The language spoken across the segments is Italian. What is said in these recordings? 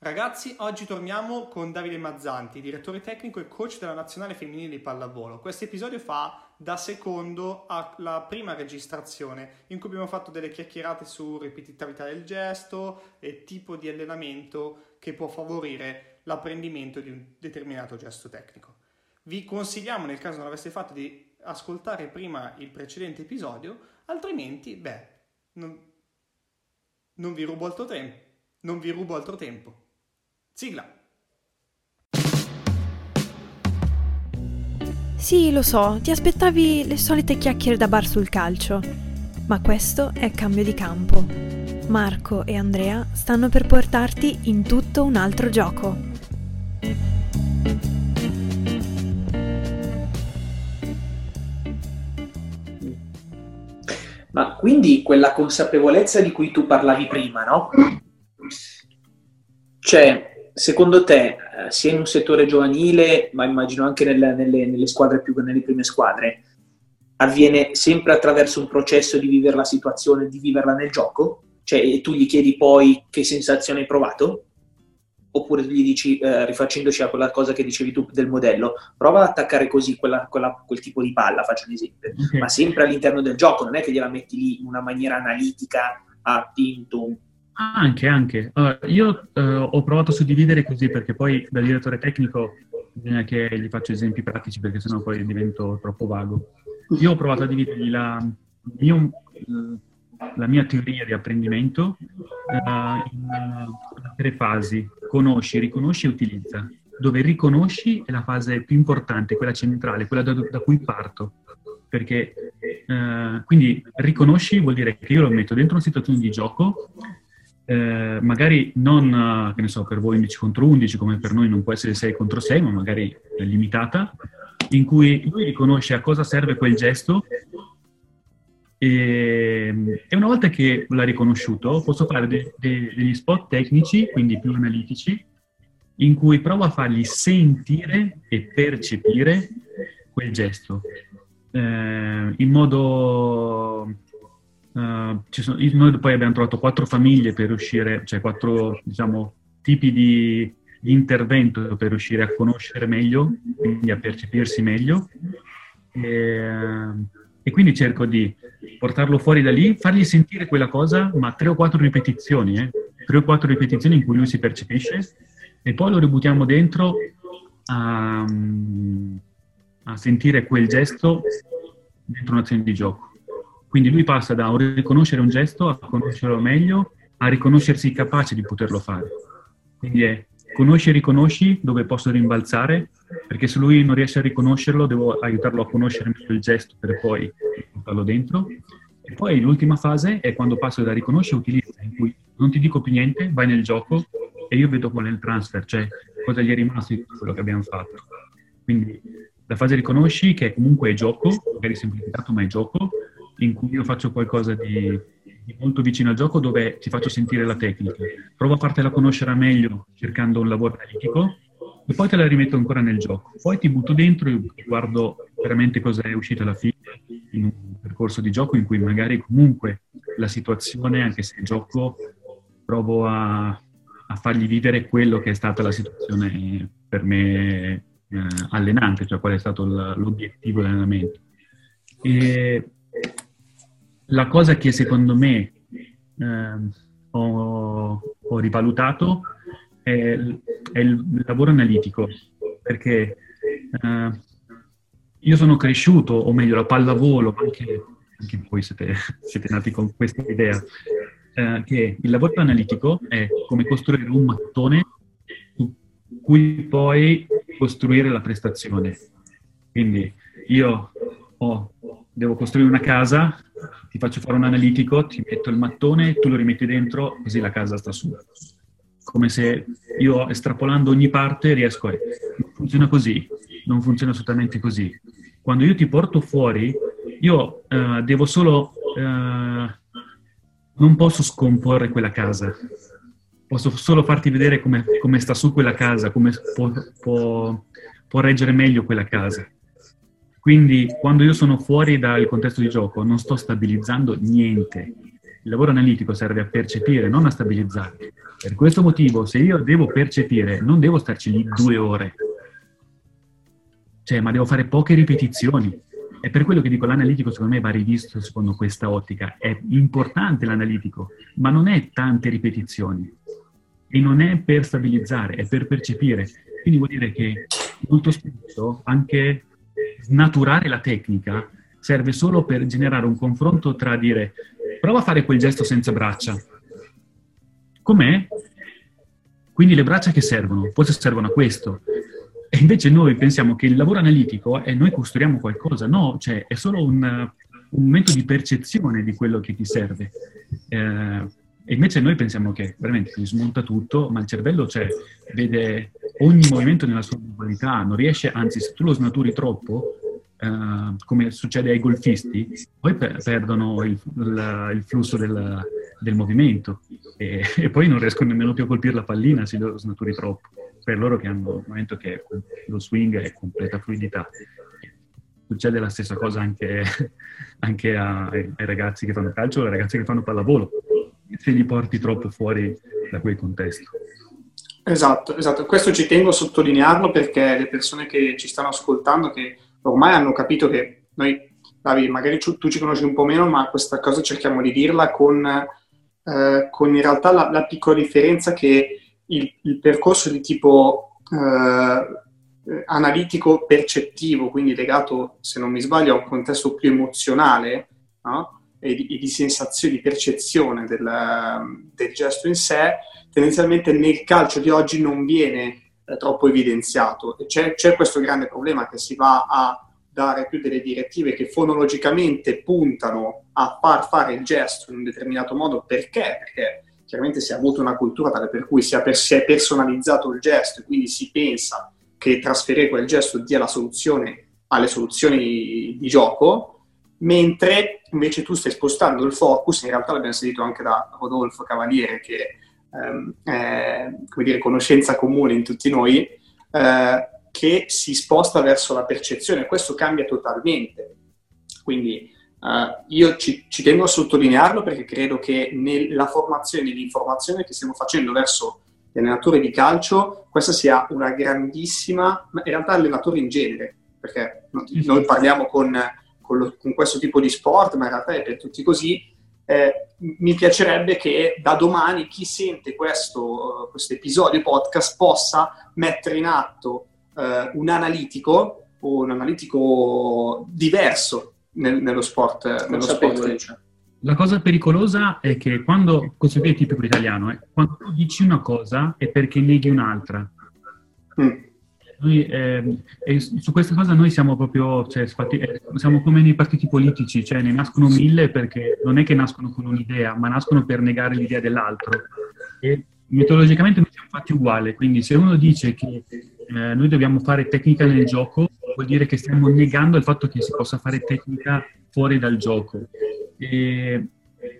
Ragazzi, oggi torniamo con Davide Mazzanti, direttore tecnico e coach della nazionale femminile di pallavolo. Questo episodio fa da secondo alla prima registrazione in cui abbiamo fatto delle chiacchierate su ripetitività del gesto e tipo di allenamento che può favorire l'apprendimento di un determinato gesto tecnico. Vi consigliamo, nel caso non l'aveste fatto, di ascoltare prima il precedente episodio, altrimenti, beh, non, non vi rubo altro tempo. Non vi rubo altro tempo. Sigla. Sì, lo so, ti aspettavi le solite chiacchiere da bar sul calcio, ma questo è cambio di campo. Marco e Andrea stanno per portarti in tutto un altro gioco. Ma quindi quella consapevolezza di cui tu parlavi prima, no? Cioè, secondo te, eh, sia in un settore giovanile, ma immagino anche nelle, nelle, nelle squadre più nelle prime squadre, avviene sempre attraverso un processo di vivere la situazione, di viverla nel gioco? Cioè, e tu gli chiedi poi che sensazione hai provato? Oppure gli dici, eh, rifacendoci a quella cosa che dicevi tu del modello, prova ad attaccare così quella, quella, quel tipo di palla, faccio un esempio, okay. ma sempre all'interno del gioco, non è che gliela metti lì in una maniera analitica, a tintum, anche, anche. Allora, io uh, ho provato a suddividere così perché poi da direttore tecnico bisogna che gli faccio esempi pratici perché sennò poi divento troppo vago. Io ho provato a dividere la, mio, la mia teoria di apprendimento uh, in uh, tre fasi. Conosci, riconosci e utilizza. Dove riconosci è la fase più importante, quella centrale, quella da, da cui parto. Perché quindi riconosci vuol dire che io lo metto dentro una situazione di gioco eh, magari non, eh, che ne so, per voi 11 contro 11, come per noi non può essere 6 contro 6, ma magari limitata, in cui lui riconosce a cosa serve quel gesto e, e una volta che l'ha riconosciuto posso fare de, de, degli spot tecnici, quindi più analitici, in cui provo a fargli sentire e percepire quel gesto eh, in modo Uh, sono, noi poi abbiamo trovato quattro famiglie per riuscire, cioè quattro diciamo, tipi di, di, intervento per riuscire a conoscere meglio, quindi a percepirsi meglio. E, e, quindi cerco di portarlo fuori da lì, fargli sentire quella cosa, ma tre o quattro ripetizioni, eh? tre o quattro ripetizioni in cui lui si percepisce, e poi lo ributtiamo dentro a, a sentire quel gesto dentro un'azione di gioco. Quindi lui passa da riconoscere un gesto a conoscerlo meglio, a riconoscersi capace di poterlo fare. Quindi è conosci e riconosci dove posso rimbalzare, perché se lui non riesce a riconoscerlo devo aiutarlo a conoscere meglio il gesto per poi portarlo dentro. E poi l'ultima fase è quando passo da riconoscere e utilizza, in cui non ti dico più niente, vai nel gioco e io vedo qual è il transfer, cioè cosa gli è rimasto di quello che abbiamo fatto. Quindi la fase riconosci, che comunque è gioco, magari semplificato ma è gioco, in cui io faccio qualcosa di, di, molto vicino al gioco dove ti faccio sentire la tecnica. Provo a fartela conoscere meglio cercando un lavoro analitico e poi te la rimetto ancora nel gioco. Poi ti butto dentro e guardo veramente cosa è uscito alla fine in un percorso di gioco in cui magari comunque la situazione, anche se gioco, provo a, a fargli vivere quello che è stata la situazione per me eh, allenante, cioè qual è stato l'obiettivo dell'allenamento. E la cosa che secondo me eh, ho, ho, rivalutato è, è, il lavoro analitico, perché eh, io sono cresciuto, o meglio la pallavolo, anche, anche voi siete, siete, nati con questa idea, eh, che il lavoro analitico è come costruire un mattone su cui poi costruire la prestazione. Quindi io ho, devo costruire una casa, ti faccio fare un analitico, ti metto il mattone, tu lo rimetti dentro, così la casa sta su. Come se io estrapolando ogni parte riesco a... Non funziona così, non funziona assolutamente così. Quando io ti porto fuori, io uh, devo solo... Uh, non posso scomporre quella casa, posso solo farti vedere come, come sta su quella casa, come può, può, può reggere meglio quella casa quindi quando io sono fuori dal contesto di gioco non sto stabilizzando niente. Il lavoro analitico serve a percepire, non a stabilizzare. Per questo motivo, se io devo percepire, non devo starci lì due ore, cioè, ma devo fare poche ripetizioni. È per quello che dico l'analitico secondo me va rivisto secondo questa ottica. È importante l'analitico, ma non è tante ripetizioni e non è per stabilizzare, è per percepire. Quindi vuol dire che molto spesso anche snaturare la tecnica serve solo per generare un confronto tra dire prova a fare quel gesto senza braccia. Com'è? Quindi le braccia che servono? Forse servono a questo. E invece noi pensiamo che il lavoro analitico è noi costruiamo qualcosa. No, cioè è solo un, un momento di percezione di quello che ti serve. Eh, e invece noi pensiamo che veramente si smonta tutto, ma il cervello cioè, vede ogni movimento nella sua globalità, non riesce, anzi se tu lo snaturi troppo, Uh, come succede ai golfisti, poi per- perdono il, il, il flusso del, del movimento e, e, poi non riescono nemmeno più a colpire la pallina se lo snaturi troppo. Per loro che hanno un momento che lo swing è completa fluidità. Succede la stessa cosa anche, anche a, ai ragazzi che fanno calcio o ai ragazzi che fanno pallavolo, se li porti troppo fuori da quel contesto. Esatto, esatto. Questo ci tengo a sottolinearlo perché le persone che ci stanno ascoltando, che ormai hanno capito che noi, Davi, magari tu ci conosci un po' meno, ma questa cosa cerchiamo di dirla con, eh, con in realtà la, la, piccola differenza che il, il percorso di tipo eh, analitico percettivo, quindi legato, se non mi sbaglio, a un contesto più emozionale, no? E, di, e di, sensazione, di percezione del, del gesto in sé, tendenzialmente nel calcio di oggi non viene eh, troppo evidenziato. C'è, c'è, questo grande problema che si va a dare più delle direttive che fonologicamente puntano a far fare il gesto in un determinato modo. Perché? Perché chiaramente si è avuto una cultura tale per cui si è, per, si è personalizzato il gesto e quindi si pensa che trasferire quel gesto dia la soluzione alle soluzioni di gioco, mentre invece tu stai spostando il focus, in realtà l'abbiamo sentito anche da Rodolfo Cavaliere che ehm, eh, come dire, conoscenza comune in tutti noi, eh, che si sposta verso la percezione. Questo cambia totalmente. Quindi eh, io ci, ci, tengo a sottolinearlo perché credo che nella formazione dell'informazione che stiamo facendo verso gli allenatori di calcio, questa sia una grandissima, in realtà allenatori in genere, perché noi parliamo con, con, lo, con questo tipo di sport, ma in realtà è per tutti così, eh, mi piacerebbe che da domani chi sente questo episodio podcast possa mettere in atto eh, un analitico o un analitico diverso nel, nello sport. Nello sport. La cosa pericolosa è che quando, questo qui è tipico italiano, eh, quando tu dici una cosa è perché neghi un'altra. Mm. Noi, eh, su questa cosa noi siamo proprio, cioè, eh, siamo come nei partiti politici, cioè ne nascono mille perché non è che nascono con un'idea, ma nascono per negare l'idea dell'altro. E metodologicamente noi siamo fatti uguali, quindi se uno dice che eh, noi dobbiamo fare tecnica nel gioco, vuol dire che stiamo negando il fatto che si possa fare tecnica fuori dal gioco. E,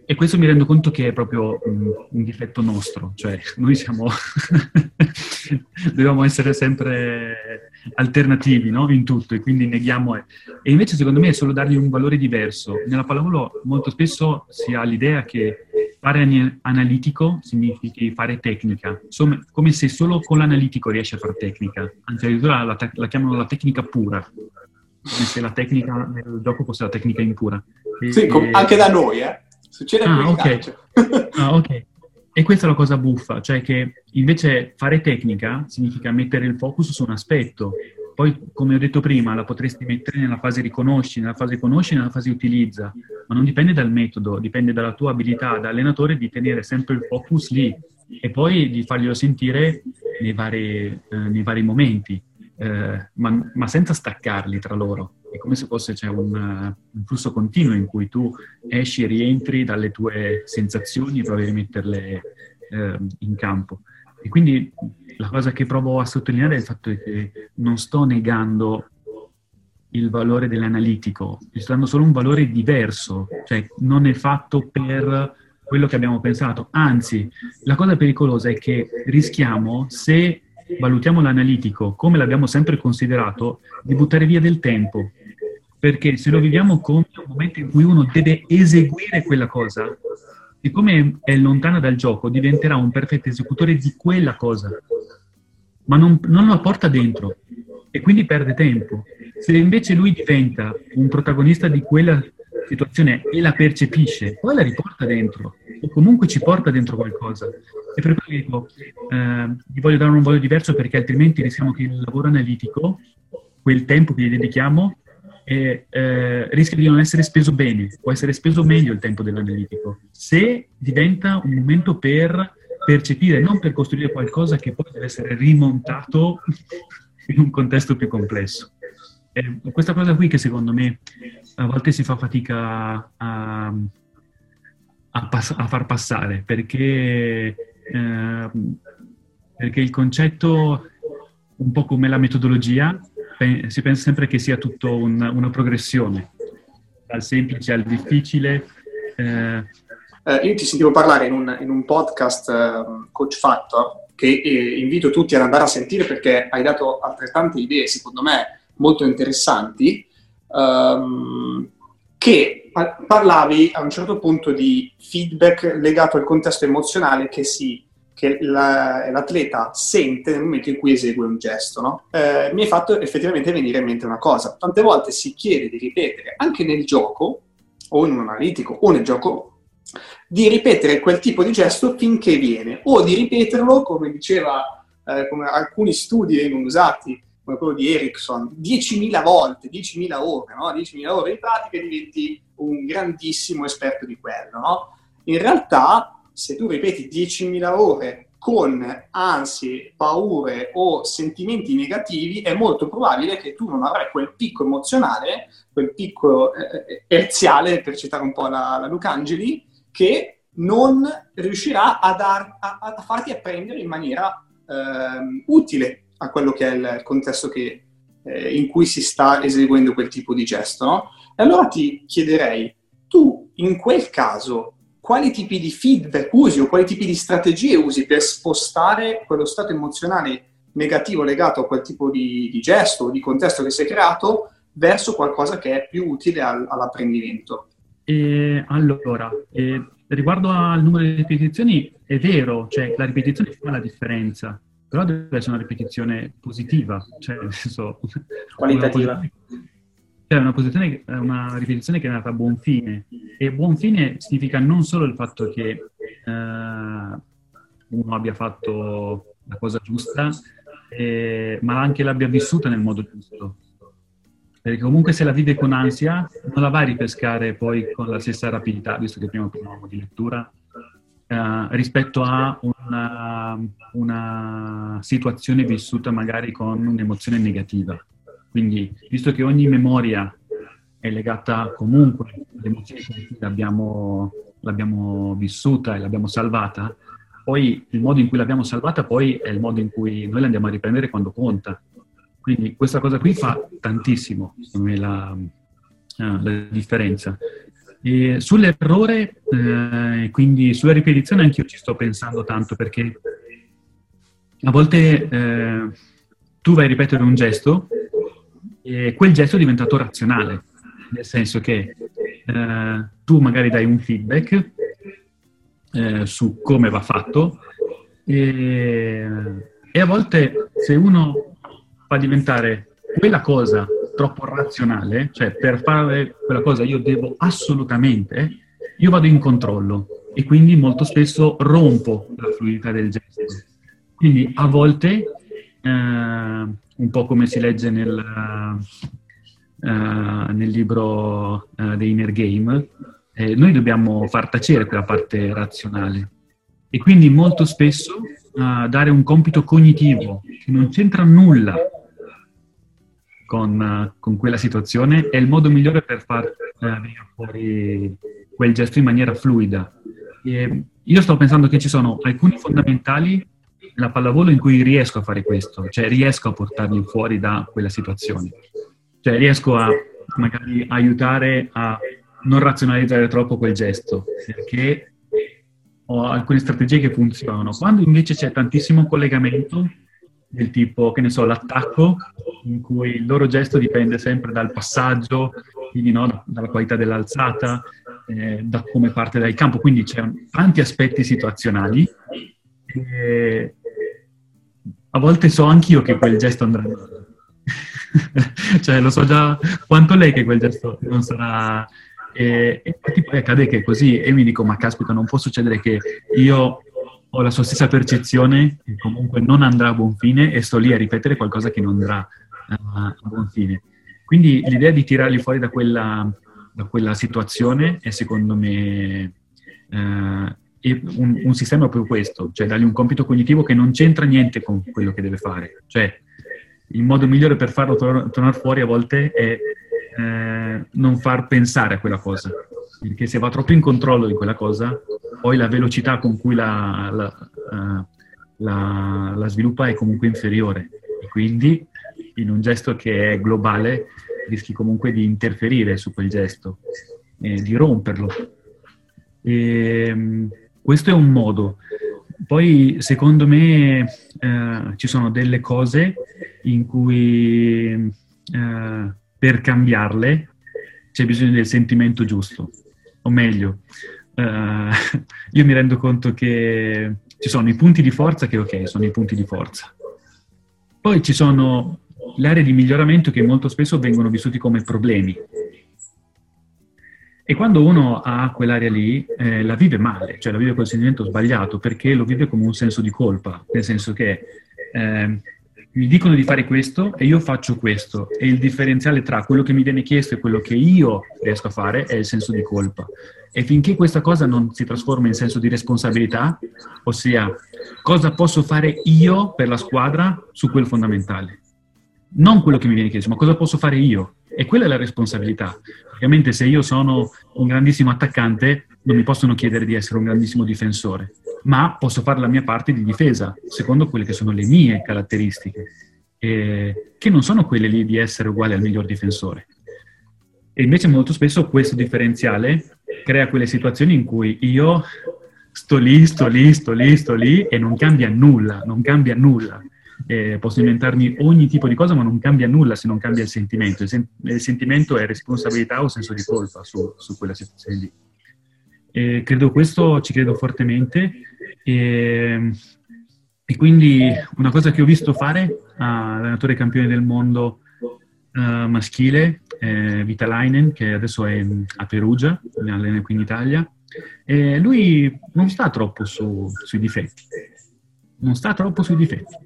e questo mi rendo conto che è proprio un, un difetto nostro, cioè noi siamo, dobbiamo essere sempre alternativi no? in tutto e quindi neghiamo. E invece secondo me è solo dargli un valore diverso. Nella pallavolo molto spesso si ha l'idea che fare analitico significhi fare tecnica, Insomma, come se solo con l'analitico riesci a fare tecnica, anzi addirittura la, te- la chiamano la tecnica pura, come se la tecnica nel gioco fosse la tecnica impura. E, sì, com- anche da noi, eh? Succede ah, okay. ah, ok. E questa è la cosa buffa, cioè che invece fare tecnica significa mettere il focus su un aspetto. Poi, come ho detto prima, la potresti mettere nella fase riconosci, nella fase conosci, nella fase utilizza, ma non dipende dal metodo, dipende dalla tua abilità da allenatore di tenere sempre il focus lì e poi di farglielo sentire nei vari, eh, nei vari momenti, eh, ma, ma senza staccarli tra loro è come se fosse cioè, un, un, flusso continuo in cui tu esci e rientri dalle tue sensazioni e provi a rimetterle eh, in campo. E quindi la cosa che provo a sottolineare è il fatto che non sto negando il valore dell'analitico, sto dando solo un valore diverso, cioè non è fatto per quello che abbiamo pensato. Anzi, la cosa pericolosa è che rischiamo, se valutiamo l'analitico come l'abbiamo sempre considerato, di buttare via del tempo. Perché se lo viviamo come un momento in cui uno deve eseguire quella cosa, siccome è lontana dal gioco, diventerà un perfetto esecutore di quella cosa, ma non, non la porta dentro e quindi perde tempo. Se invece lui diventa un protagonista di quella situazione e la percepisce, poi la riporta dentro o comunque ci porta dentro qualcosa. E per quello dico, eh, gli voglio dare un voglio diverso perché altrimenti rischiamo che il lavoro analitico, quel tempo che gli dedichiamo, eh, eh, rischia di non essere speso bene, può essere speso meglio il tempo dell'analitico, se diventa un momento per percepire, non per costruire qualcosa che poi deve essere rimontato in un contesto più complesso. È questa cosa qui che secondo me a volte si fa fatica a, pass- a far passare, perché, eh, perché il concetto, un po' come la metodologia, pe- si pensa sempre che sia tutto un, una progressione, dal semplice al difficile. Eh. Eh, io ti sentivo parlare in un, in un podcast uh, Coach Factor che eh, invito tutti ad andare a sentire perché hai dato altrettante idee, secondo me, molto interessanti, um, che parlavi a un certo punto di feedback legato al contesto emozionale che, si, che la, l'atleta sente nel momento in cui esegue un gesto. No? Eh, mi hai fatto effettivamente venire in mente una cosa. Tante volte si chiede di ripetere anche nel gioco, o in un analitico, o nel gioco di ripetere quel tipo di gesto finché viene, o di ripeterlo, come diceva, eh, come alcuni studi vengono usati, come quello di Ericsson, 10.000 volte, 10.000 ore, no? 10.000 ore di pratica diventi un grandissimo esperto di quello. No? In realtà, se tu ripeti 10.000 ore con ansie, paure o sentimenti negativi, è molto probabile che tu non avrai quel picco emozionale, quel picco eh, eh erziale, per citare un po' la, la Lucangeli, che non riuscirà a, dar, a, a farti apprendere in maniera eh, utile a quello che è il contesto che, eh, in cui si sta eseguendo quel tipo di gesto. No? E allora ti chiederei, tu in quel caso quali tipi di feedback usi o quali tipi di strategie usi per spostare quello stato emozionale negativo legato a quel tipo di, di gesto o di contesto che si è creato verso qualcosa che è più utile al, all'apprendimento? E allora, eh, riguardo al numero di ripetizioni, è vero, cioè la ripetizione fa la differenza, però deve essere una ripetizione positiva, cioè nel senso... Qualitativa. Cioè una, una ripetizione che è nata a buon fine. E buon fine significa non solo il fatto che eh, uno abbia fatto la cosa giusta, eh, ma anche l'abbia vissuta nel modo giusto perché comunque se la vive con ansia non la vai a ripescare poi con la stessa rapidità, visto che prima parlavamo di lettura, eh, rispetto a una, una, situazione vissuta magari con un'emozione negativa. Quindi, visto che ogni memoria è legata comunque all'emozione cui l'abbiamo, l'abbiamo vissuta e l'abbiamo salvata, poi il modo in cui l'abbiamo salvata poi è il modo in cui noi la andiamo a riprendere quando conta. Quindi questa cosa qui fa tantissimo, secondo me, la, uh, la differenza. E sull'errore, eh, quindi sulla ripetizione, anche io ci sto pensando tanto perché a volte eh, tu vai a ripetere un gesto e quel gesto è diventato razionale, nel senso che eh, tu magari dai un feedback eh, su come va fatto e, e a volte se uno fa diventare quella cosa troppo razionale, cioè per fare quella cosa io devo assolutamente, io vado in controllo e quindi molto spesso rompo la fluidità del gesto. Quindi a volte, eh, un po' come si legge nel, uh, nel libro uh, The Inner Game, eh, noi dobbiamo far tacere quella parte razionale e quindi molto spesso uh, dare un compito cognitivo che non c'entra nulla con, con, quella situazione è il modo migliore per far eh, fuori quel gesto in maniera fluida. E io sto pensando che ci sono alcuni fondamentali nella pallavolo in cui riesco a fare questo, cioè riesco a portarli fuori da quella situazione. Cioè riesco a magari aiutare a non razionalizzare troppo quel gesto, perché ho alcune strategie che funzionano. Quando invece c'è tantissimo collegamento, del tipo, che ne so, l'attacco, in cui il loro gesto dipende sempre dal passaggio, quindi no, dalla qualità dell'alzata, eh, da come parte dal campo, quindi c'è tanti aspetti situazionali. E a volte so anch'io che quel gesto andrà cioè lo so già quanto lei che quel gesto non sarà e, e poi accade che così e mi dico ma caspita non può succedere che io ho la sua stessa percezione che comunque non andrà a buon fine e sto lì a ripetere qualcosa che non andrà uh, a buon fine quindi l'idea di tirarli fuori da quella, da quella situazione è secondo me uh, un, un, sistema proprio questo, cioè dargli un compito cognitivo che non c'entra niente con quello che deve fare. Cioè, il modo migliore per farlo tor- tornare fuori a volte è eh, non far pensare a quella cosa, perché se va troppo in controllo di quella cosa, poi la velocità con cui la, la, uh, la, la sviluppa è comunque inferiore. E quindi in un gesto che è globale rischi comunque di interferire su quel gesto, eh, di romperlo. E, ehm, questo è un modo. Poi, secondo me, eh, ci sono delle cose in cui eh, per cambiarle c'è bisogno del sentimento giusto. O meglio, eh, io mi rendo conto che ci sono i punti di forza che, ok, sono i punti di forza. Poi ci sono le aree di miglioramento che molto spesso vengono vissuti come problemi. E quando uno ha quell'area lì, eh, la vive male, cioè la vive col sentimento sbagliato, perché lo vive come un senso di colpa, nel senso che eh, mi dicono di fare questo e io faccio questo, e il differenziale tra quello che mi viene chiesto e quello che io riesco a fare è il senso di colpa. E finché questa cosa non si trasforma in senso di responsabilità, ossia cosa posso fare io per la squadra su quel fondamentale, non quello che mi viene chiesto, ma cosa posso fare io. E quella è la responsabilità. Ovviamente se io sono un grandissimo attaccante, non mi possono chiedere di essere un grandissimo difensore, ma posso fare la mia parte di difesa, secondo quelle che sono le mie caratteristiche, eh, che non sono quelle lì di essere uguale al miglior difensore. E invece molto spesso questo differenziale crea quelle situazioni in cui io sto lì, sto lì, sto lì, sto lì e non cambia nulla, non cambia nulla eh, posso inventarmi ogni tipo di cosa, ma non cambia nulla se non cambia il sentimento. Il, sen- il sentimento è responsabilità o senso di colpa su, su quella situazione lì. E credo questo, ci credo fortemente. E, e, quindi una cosa che ho visto fare all'allenatore campione del mondo uh, maschile, eh, Vitalainen, che adesso è a Perugia, allena qui in Italia, e lui non sta troppo su, sui difetti. Non sta troppo sui difetti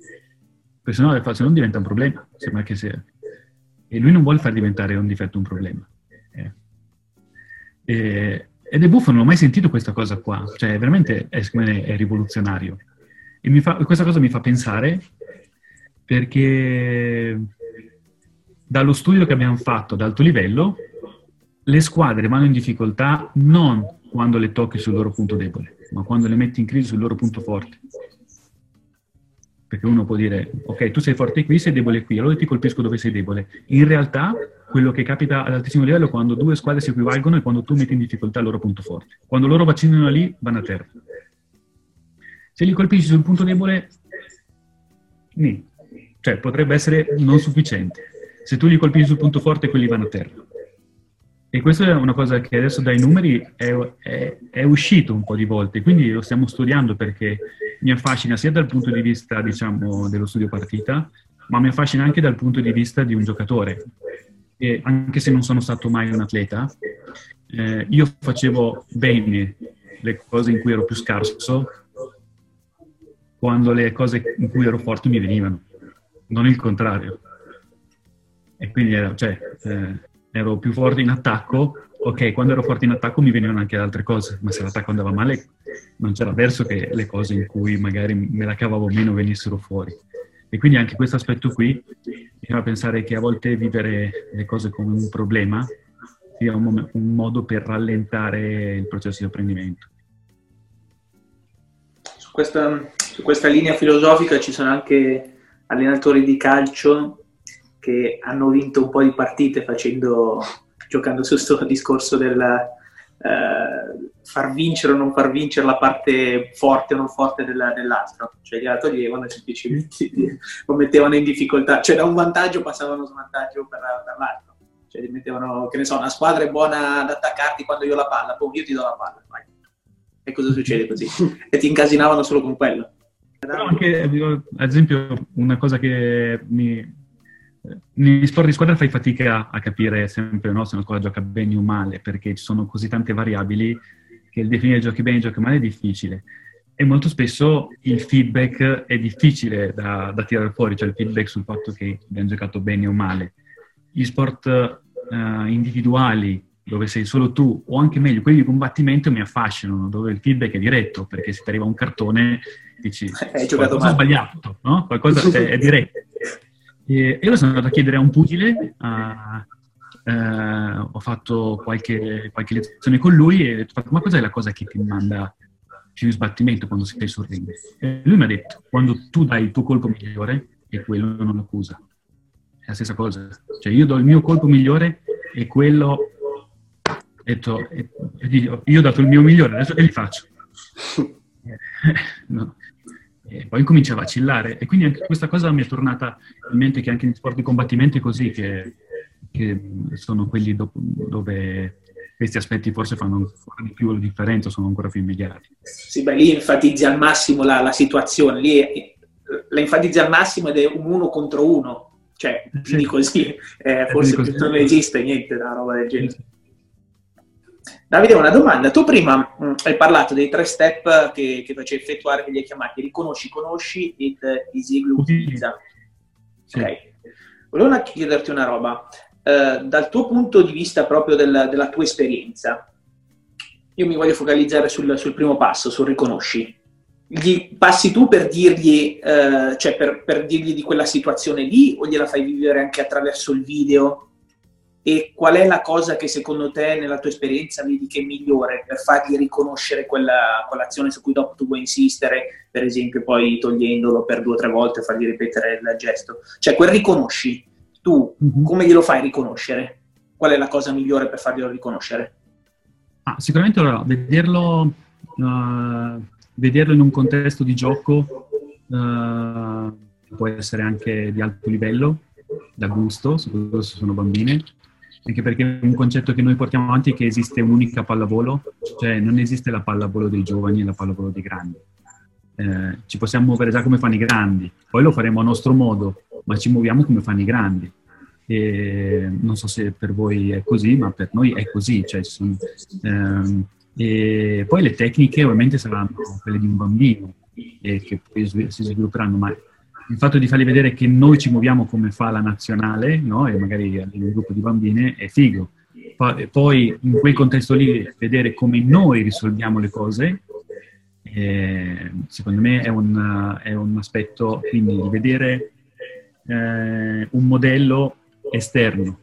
perché sennò se non diventa un problema. Sembra che sia. E lui non vuole far diventare un difetto un problema. Eh. E, ed è buffo, non ho mai sentito questa cosa qua. Cioè, veramente è, è rivoluzionario. E fa, questa cosa mi fa pensare perché dallo studio che abbiamo fatto ad alto livello, le squadre vanno in difficoltà non quando le tocchi sul loro punto debole, ma quando le metti in crisi sul loro punto forte. Perché uno può dire, ok, tu sei forte qui, sei debole qui, allora ti colpisco dove sei debole. In realtà, quello che capita ad altissimo livello è quando due squadre si equivalgono e quando tu metti in difficoltà il loro punto forte. Quando loro vaccinano lì, vanno a terra. Se li colpisci sul punto debole, nì. Cioè, potrebbe essere non sufficiente. Se tu li colpisci sul punto forte, quelli vanno a terra. E questa è una cosa che adesso dai numeri è, è, è, uscito un po' di volte, quindi lo stiamo studiando perché mi affascina sia dal punto di vista, diciamo, dello studio partita, ma mi affascina anche dal punto di vista di un giocatore. E anche se non sono stato mai un atleta, eh, io facevo bene le cose in cui ero più scarso quando le cose in cui ero forte mi venivano, non il contrario. E quindi era, cioè, eh, ero più forte in attacco, ok, quando ero forte in attacco mi venivano anche altre cose, ma se l'attacco andava male non c'era verso che le cose in cui magari me la cavavo meno venissero fuori. E quindi anche questo aspetto qui mi fa pensare che a volte vivere le cose come un problema sia un, un modo per rallentare il processo di apprendimento. Su questa, su questa linea filosofica ci sono anche allenatori di calcio che hanno vinto un po' di partite facendo, giocando su questo discorso del eh, far vincere o non far vincere la parte forte o non forte della, dell'altro. Cioè gli altri toglievano semplicemente lo mettevano in difficoltà, cioè da un vantaggio passavano a svantaggio per, per l'altro. Cioè, mettevano, che ne so, una squadra è buona ad attaccarti quando io ho la palla, poi io ti do la palla, vai. E cosa succede così? e ti incasinavano solo con quello. Però anche, ad esempio, una cosa che mi... Negli sport di squadra fai fatica a capire sempre no, se una squadra gioca bene o male, perché ci sono così tante variabili che il definire giochi bene e giochi male è difficile. E molto spesso il feedback è difficile da, da tirare fuori, cioè il feedback sul fatto che abbiamo giocato bene o male. Gli sport uh, individuali dove sei solo tu, o anche meglio, quelli di combattimento mi affascinano, dove il feedback è diretto, perché se ti arriva un cartone dici hai giocato male. sbagliato, no? Qualcosa è, è diretto. E io sono andato a chiedere a un pugile, uh, uh, ho fatto qualche, qualche, lezione con lui e ho detto, ma cos'è la cosa che ti manda più sbattimento quando sei sul ring? E lui mi ha detto, quando tu dai il tuo colpo migliore e quello non accusa. È la stessa cosa. Cioè io do il mio colpo migliore e quello detto, io ho dato il mio migliore, adesso che li faccio? no. E poi comincia a vacillare e quindi anche questa cosa mi è tornata in mente che anche in sport di combattimento è così, che, che sono quelli do, dove questi aspetti forse fanno ancora di più la differenza, sono ancora più immediati. Sì, beh, lì enfatizzi al massimo la, la situazione, lì è, la enfatizzi al massimo ed è un uno contro uno, cioè più di così, eh, forse così. non esiste niente da roba del genere. Davide, una domanda. Tu prima mh, mm, hai parlato dei tre step che, che facevi effettuare, che li hai chiamati riconosci, conosci ed esegui, utilizza. Sì. Ok. Volevo chiederti una roba. Uh, dal tuo punto di vista proprio del, della tua esperienza, io mi voglio focalizzare sul, sul primo passo, sul riconosci. Gli passi tu per dirgli, uh, cioè per, per dirgli di quella situazione lì o gliela fai vivere anche attraverso il video e qual è la cosa che secondo te nella tua esperienza vedi che è migliore per fargli riconoscere quella, quell'azione su cui dopo tu vuoi insistere, per esempio poi togliendolo per due o tre volte e fargli ripetere il gesto. Cioè quel riconosci, tu mm-hmm. come glielo fai riconoscere? Qual è la cosa migliore per farglielo riconoscere? Ah, sicuramente allora, vederlo, uh, vederlo in un contesto di gioco uh, può essere anche di alto livello, da gusto, soprattutto se sono bambine, anche perché un concetto che noi portiamo avanti è che esiste un'unica pallavolo, cioè non esiste la pallavolo dei giovani e la pallavolo dei grandi. Eh, ci possiamo muovere già come fanno i grandi, poi lo faremo a nostro modo, ma ci muoviamo come fanno i grandi. E non so se per voi è così, ma per noi è così. Cioè, sono, ehm, e poi le tecniche ovviamente saranno quelle di un bambino e che poi si svilupperanno, ma il fatto di fargli vedere che noi ci muoviamo come fa la nazionale, no? e magari un gruppo di bambine, è figo. Poi in quel contesto lì vedere come noi risolviamo le cose, eh, secondo me è un, è un, aspetto, quindi di vedere eh, un modello esterno,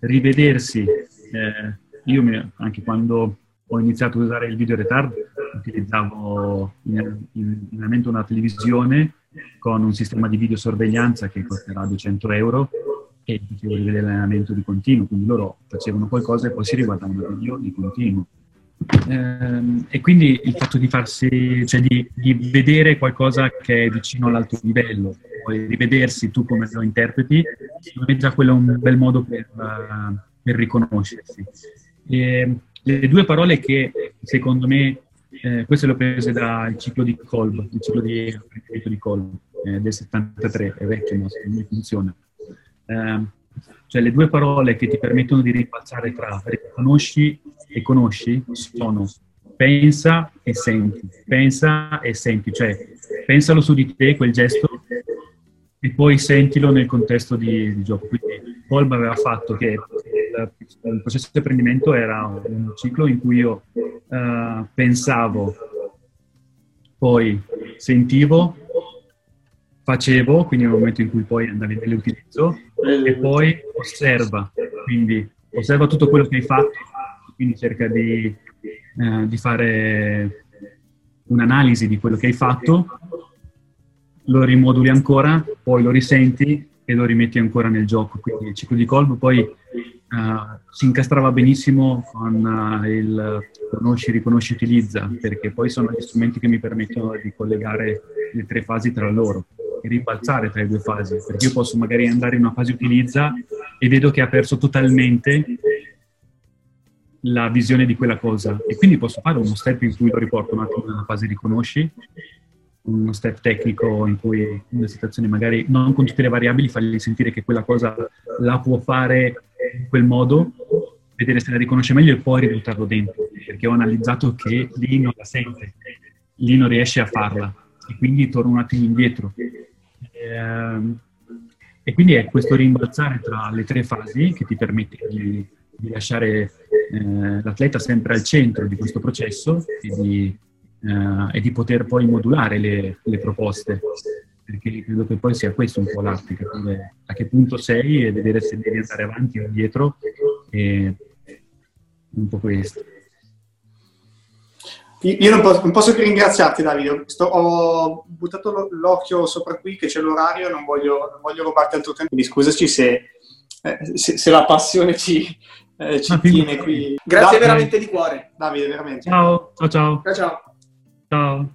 rivedersi. Eh, io mi, anche quando ho iniziato a usare il video retard utilizzavo in, in, in una televisione con un sistema di videosorveglianza che costerà 200 euro e facevo rivedere l'allenamento di continuo, quindi loro facevano qualcosa e poi si riguardavano il video di continuo. Ehm, e quindi il fatto di farsi, cioè di, di, vedere qualcosa che è vicino all'alto livello, poi rivedersi tu come lo interpreti, già quello è un bel modo per, uh, per riconoscersi. E le due parole che secondo me eh, queste le ho prese dal ciclo di Kolb, il ciclo di di Kolb eh, del 73, è vecchio, ma non funziona. Eh, cioè le due parole che ti permettono di rimbalzare tra riconosci e conosci sono pensa e senti, pensa e senti, cioè pensalo su di te quel gesto e poi sentilo nel contesto di, di gioco. Quindi Kolb aveva fatto che il, il, processo di apprendimento era un ciclo in cui io uh, pensavo, poi sentivo, facevo, quindi nel momento in cui poi andavi nell'utilizzo, e poi osserva, quindi osserva tutto quello che hai fatto, quindi cerca di, uh, di fare un'analisi di quello che hai fatto, lo rimoduli ancora, poi lo risenti e lo rimetti ancora nel gioco. Quindi il ciclo di colpo poi uh, si incastrava benissimo con uh, il conosci, riconosci, utilizza, perché poi sono gli strumenti che mi permettono di collegare le tre fasi tra loro e rimbalzare tra le due fasi, perché io posso magari andare in una fase utilizza e vedo che ha perso totalmente la visione di quella cosa. E quindi posso fare uno step in cui lo riporto un attimo nella fase di conosci, uno step tecnico in cui una situazione magari non con tutte le variabili fargli sentire che quella cosa la può fare in quel modo, vedere se la riconosce meglio e poi ributtarlo dentro, perché ho analizzato che lì non la sente, lì non riesce a farla e quindi torno un attimo indietro. E, ehm, e quindi è questo rimbalzare tra le tre fasi che ti permette di, di lasciare eh, l'atleta sempre al centro di questo processo e di, eh, e di poter poi modulare le, le, proposte. Perché credo che poi sia questo un po' l'arte, capire a che punto sei e vedere se devi andare avanti o indietro. E un po' questo. Io non posso, non posso, che ringraziarti Davide, Sto, ho buttato l'occhio sopra qui che c'è l'orario, non voglio, non voglio rubarti altro tempo, quindi scusaci se, eh, se, se la passione ci, eh, ci ah, tiene qui. Grazie Davide, veramente di cuore. Davide, veramente. Ciao, ciao, ciao. Ciao, ciao. Ciao.